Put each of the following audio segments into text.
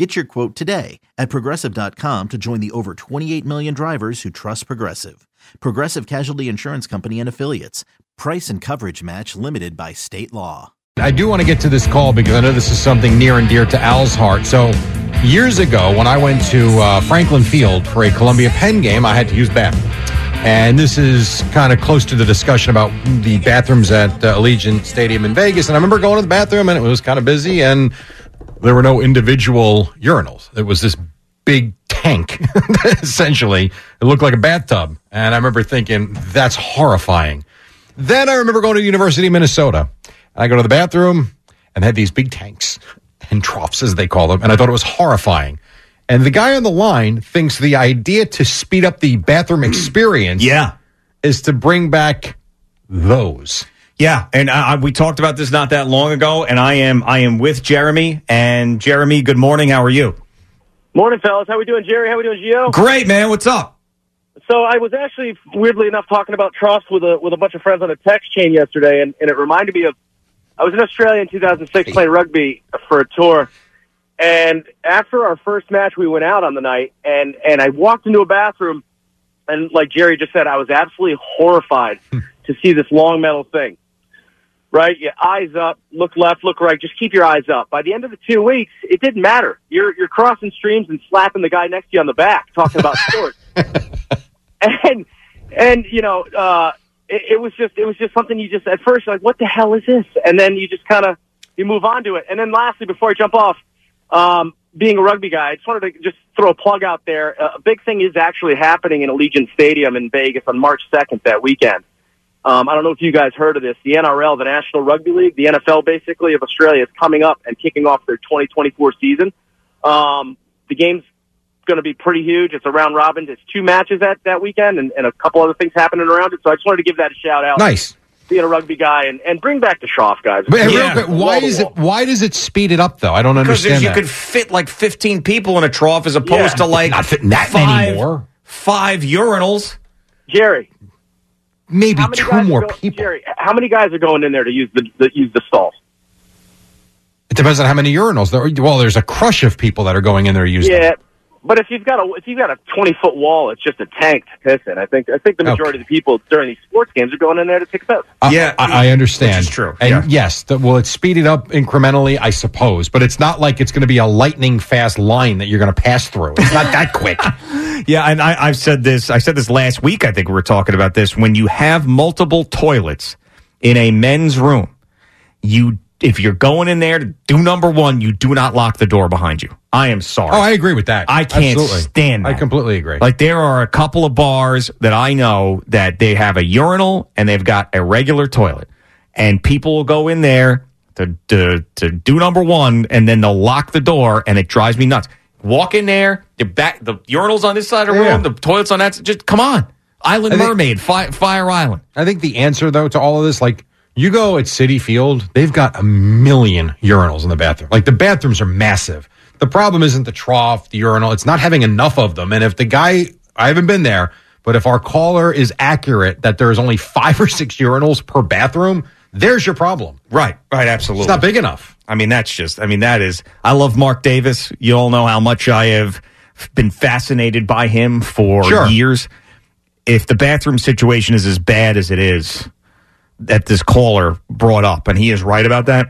Get your quote today at progressive.com to join the over 28 million drivers who trust Progressive. Progressive Casualty Insurance Company and Affiliates. Price and coverage match limited by state law. I do want to get to this call because I know this is something near and dear to Al's heart. So, years ago, when I went to uh, Franklin Field for a Columbia Penn game, I had to use bathroom. And this is kind of close to the discussion about the bathrooms at uh, Allegiant Stadium in Vegas. And I remember going to the bathroom and it was kind of busy and there were no individual urinals. It was this big tank, essentially. It looked like a bathtub. And I remember thinking, that's horrifying. Then I remember going to the University of Minnesota. I go to the bathroom and they had these big tanks and troughs, as they call them. And I thought it was horrifying. And the guy on the line thinks the idea to speed up the bathroom experience Yeah. is to bring back those. Yeah, and uh, we talked about this not that long ago, and I am I am with Jeremy. And Jeremy, good morning. How are you? Morning, fellas. How are we doing, Jerry? How are we doing, Gio? Great, man. What's up? So I was actually, weirdly enough, talking about troughs with a with a bunch of friends on a text chain yesterday, and, and it reminded me of I was in Australia in 2006 playing rugby for a tour, and after our first match, we went out on the night, and and I walked into a bathroom, and like Jerry just said, I was absolutely horrified to see this long metal thing. Right, your eyes up, look left, look right. Just keep your eyes up. By the end of the two weeks, it didn't matter. You're you're crossing streams and slapping the guy next to you on the back, talking about sports. and and you know, uh, it, it was just it was just something you just at first you're like, what the hell is this? And then you just kind of you move on to it. And then lastly, before I jump off, um, being a rugby guy, I just wanted to just throw a plug out there. Uh, a big thing is actually happening in Allegiant Stadium in Vegas on March 2nd that weekend. Um, I don't know if you guys heard of this. The NRL, the National Rugby League, the NFL basically of Australia is coming up and kicking off their 2024 season. Um, the game's going to be pretty huge. It's a round robin. It's two matches that, that weekend and, and a couple other things happening around it. So I just wanted to give that a shout out. Nice. Being a rugby guy and, and bring back the Schroff guys. But real Yeah. quick, why is it? Why does it speed it up though? I don't understand. Because understand you could fit like 15 people in a trough as opposed Yeah. to like Not fitting that five, many more. five urinals. Jerry, Maybe two more are go- people. Jerry, how many guys are going in there to use the, the use the stalls? It depends on how many urinals there. Well, there's a crush of people that are going in there using. Yeah, but if you've got a if you've got a twenty foot wall, it's just a tank to piss in. I think I think the majority of the people during these sports games are going in there to take a piss. I- Yeah, I, I understand. which is true, And yeah. yes, the, will it speed up incrementally? I suppose, but it's not like it's going to be a lightning fast line that you're going to pass through. It's not that quick. Yeah, and I, I've said this. I said this last week. I think we were talking about this. When you have multiple toilets in a men's room, you if you're going in there to do number one, you do not lock the door behind you. I am sorry. Oh, I agree with that. I can't Absolutely. stand I completely agree. Like there are a couple of bars that I know that they have a urinal and they've got a regular toilet, and people will go in there to to, to do number one, and then they'll lock the door, and it drives me nuts. Walk in there, the back, the urinals on this side of the Yeah. room, the toilets on that. s- Just come on, Island think- Mermaid, Fi- Fire Island. I think the answer though to all of this, like you go at Citi Field, they've got a million urinals in the bathroom. Like the bathrooms are massive. The problem isn't the trough, the urinal. It's not having enough of them. And if the guy, I haven't been there, but if our caller is accurate that there's only five or six urinals per bathroom, there's your problem. Right, right, absolutely. It's not big enough. I mean, that's just, I mean, that is, I love Mark Davis. You all know how much I have been fascinated by him for Sure. years. If the bathroom situation is as bad as it is that this caller brought up, and he is right about that,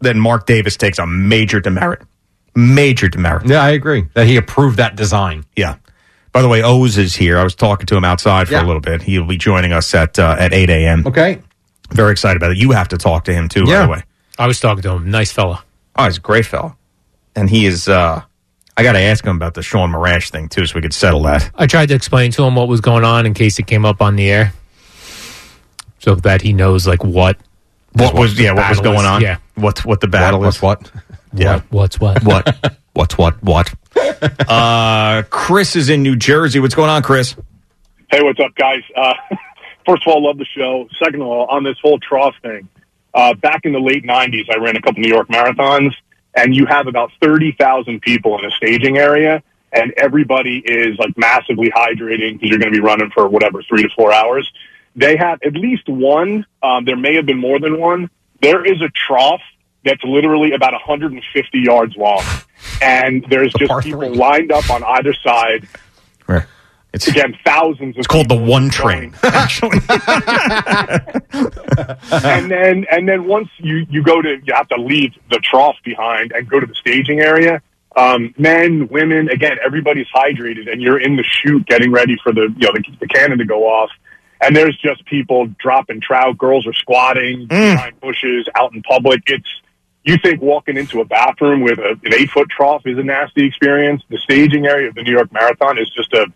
then Mark Davis takes a major demerit. Major demerit. Yeah, I agree that he approved that design. Yeah. By the way, Oz is here. I was talking to him outside for Yeah. a little bit. He'll be joining us at uh, at 8 a.m. Okay. Very excited about it. You have to talk to him too, Yeah. by the way. I was talking to him. Nice fella. Oh, he's a great fellow. And he is, uh, I got to ask him about the Sean Marash thing too so we could settle that. I tried to explain to him what was going on in case it came up on the air, so that he knows like what. What was, yeah, what was going is. on? Yeah. What, what the battle What, is. what? Yeah. What, what's what? What? What's what? What? uh, Chris is in New Jersey. What's going on, Chris? Hey, what's up, guys? Uh, first of all, love the show. Second of all, on this whole trough thing, uh, back in the late '90s, I ran a couple New York marathons, and you have about thirty thousand people in a staging area, and everybody is like massively hydrating because you're going to be running for whatever three to four hours. They have at least one. Um, there may have been more than one. There is a trough that's literally about 150 yards long, and there's just par people three. lined up on either side. It's, Again, thousands. Of it's called the people One going Train, actually. and then and then once you you go to you have to leave the trough behind and go to the staging area. Um, men, women, again, everybody's hydrated, and you're in the chute getting ready for the you know the, the cannon to go off. And there's just people dropping trout. Girls are squatting behind bushes out in public. It's you think walking into a bathroom with a, an eight foot trough is a nasty experience. The staging area of the New York Marathon is just a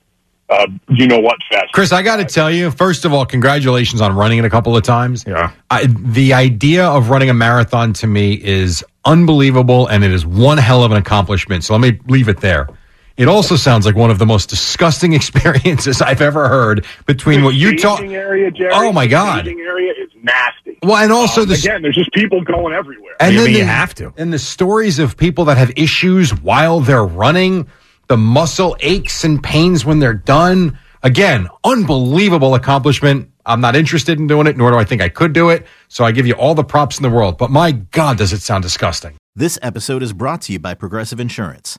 uh, you know what fest. Chris, I got to tell you, first of all, congratulations on running it a couple of times. Yeah. I, the idea of running a marathon to me is unbelievable, and it is one hell of an accomplishment. So let me leave it there. It also sounds like one of the most disgusting experiences I've ever heard between what you talk. staging area, Jerry. Oh, my the God. Staging area is nasty. Well, and also Um, the again, there's just people going everywhere. And I then mean, you the- have to. And the stories of people that have issues while they're running, the muscle aches and pains when they're done. Again, unbelievable accomplishment. I'm not interested in doing it, nor do I think I could do it. So I give you all the props in the world. But my God, does it sound disgusting. This episode is brought to you by Progressive Insurance.